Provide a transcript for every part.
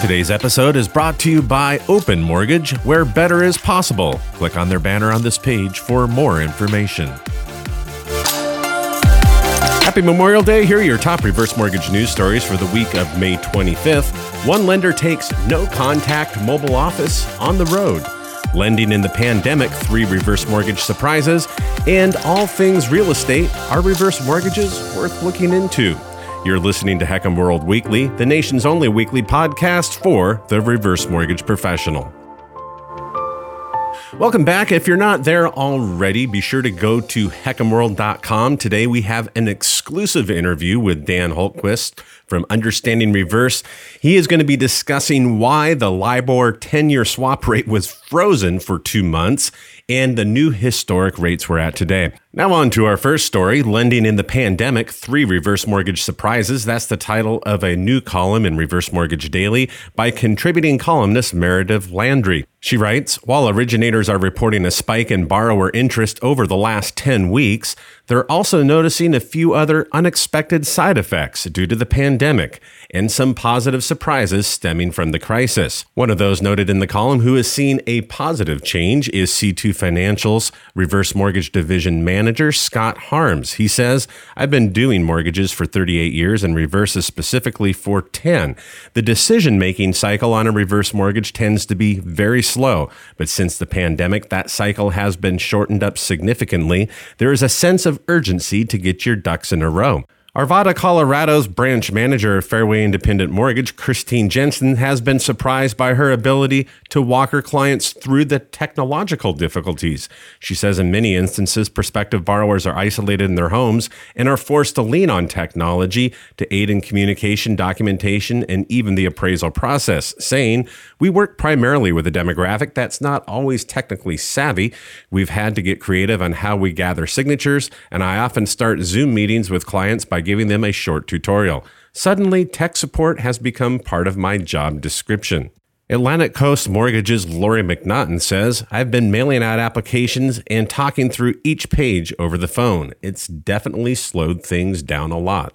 Today's episode is brought to you by Open Mortgage, where better is possible. Click on their banner on this page for more information. Happy Memorial Day. Here are your top reverse mortgage news stories for the week of May 25th. One lender takes no contact mobile office on the road. Lending in the pandemic, three reverse mortgage surprises, and all things real estate. Are reverse mortgages worth looking into? You're listening to HECM World Weekly, the nation's only weekly podcast for the reverse mortgage professional. Welcome back. If you're not there already, be sure to go to hecmworld.com. Today we have an exclusive interview with Dan Hultquist from Understanding Reverse. He is going to be discussing why the LIBOR 10 year swap rate was frozen for two months and the new historic rates we're at today. Now, on to our first story Lending in the Pandemic Three Reverse Mortgage Surprises. That's the title of a new column in Reverse Mortgage Daily by contributing columnist Meredith Landry. She writes While originators are reporting a spike in borrower interest over the last 10 weeks, they're also noticing a few other unexpected side effects due to the pandemic and some positive surprises stemming from the crisis. One of those noted in the column who has seen a positive change is C2 Financial's Reverse Mortgage Division Manager, Scott Harms. He says, I've been doing mortgages for 38 years and reverses specifically for 10. The decision making cycle on a reverse mortgage tends to be very slow, but since the pandemic, that cycle has been shortened up significantly. There is a sense of urgency to get your ducks in a row. Arvada, Colorado's branch manager of Fairway Independent Mortgage, Christine Jensen, has been surprised by her ability to walk her clients through the technological difficulties. She says in many instances, prospective borrowers are isolated in their homes and are forced to lean on technology to aid in communication, documentation, and even the appraisal process, saying, We work primarily with a demographic that's not always technically savvy. We've had to get creative on how we gather signatures, and I often start Zoom meetings with clients by giving them a short tutorial. Suddenly, tech support has become part of my job description. Atlantic Coast Mortgage's Lori McNaughton says, I've been mailing out applications and talking through each page over the phone. It's definitely slowed things down a lot.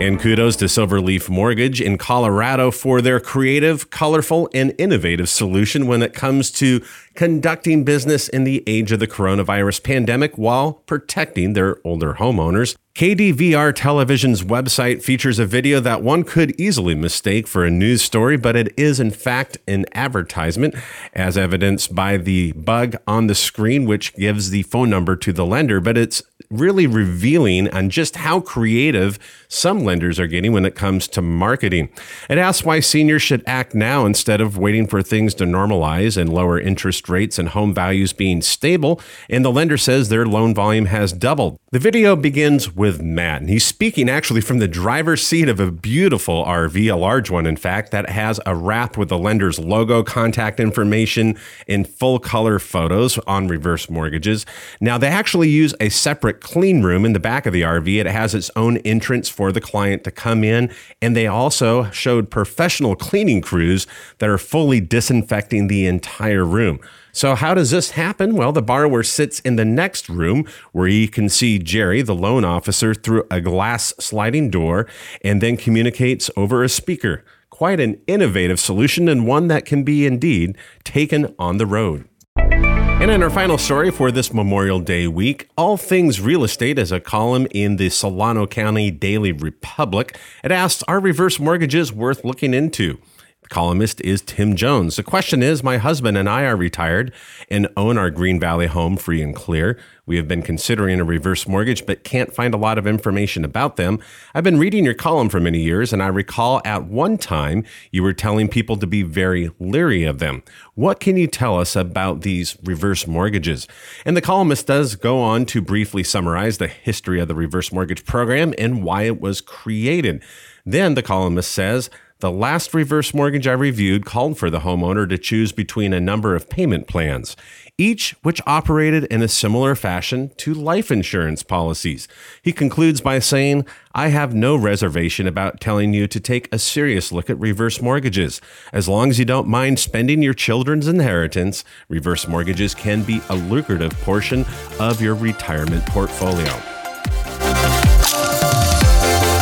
And kudos to Silverleaf Mortgage in Colorado for their creative, colorful, and innovative solution when it comes to conducting business in the age of the coronavirus pandemic while protecting their older homeowners. KDVR Television's website features a video that one could easily mistake for a news story, but it is in fact an advertisement, as evidenced by the bug on the screen, which gives the phone number to the lender. But it's really revealing on just how creative some lenders are getting when it comes to marketing. It asks why seniors should act now instead of waiting for things to normalize and lower interest rates and home values being stable. And the lender says their loan volume has doubled. The video begins with Matt, and he's speaking actually from the driver's seat of a beautiful RV, a large one, in fact, that has a wrap with the lender's logo, contact information, and full color photos on reverse mortgages. Now, they actually use a separate clean room in the back of the RV. It has its own entrance for the client to come in, and they also showed professional cleaning crews that are fully disinfecting the entire room. So, how does this happen? Well, the borrower sits in the next room where he can see Jerry, the loan officer, through a glass sliding door and then communicates over a speaker. Quite an innovative solution and one that can be indeed taken on the road. And in our final story for this Memorial Day week, All Things Real Estate is a column in the Solano County Daily Republic. It asks, Are reverse mortgages worth looking into? Columnist is Tim Jones. The question is My husband and I are retired and own our Green Valley home free and clear. We have been considering a reverse mortgage, but can't find a lot of information about them. I've been reading your column for many years, and I recall at one time you were telling people to be very leery of them. What can you tell us about these reverse mortgages? And the columnist does go on to briefly summarize the history of the reverse mortgage program and why it was created. Then the columnist says, the last reverse mortgage I reviewed called for the homeowner to choose between a number of payment plans, each which operated in a similar fashion to life insurance policies. He concludes by saying, I have no reservation about telling you to take a serious look at reverse mortgages. As long as you don't mind spending your children's inheritance, reverse mortgages can be a lucrative portion of your retirement portfolio.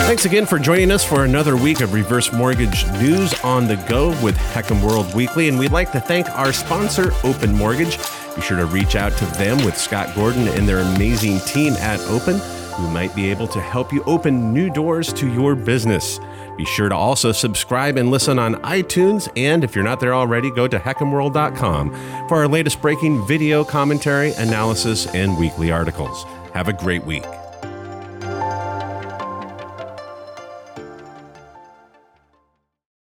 Thanks again for joining us for another week of reverse mortgage news on the go with HECM World Weekly. And we'd like to thank our sponsor, Open Mortgage. Be sure to reach out to them with Scott Gordon and their amazing team at Open, who might be able to help you open new doors to your business. Be sure to also subscribe and listen on iTunes. And if you're not there already, go to hecmworld.com for our latest breaking video commentary, analysis, and weekly articles. Have a great week.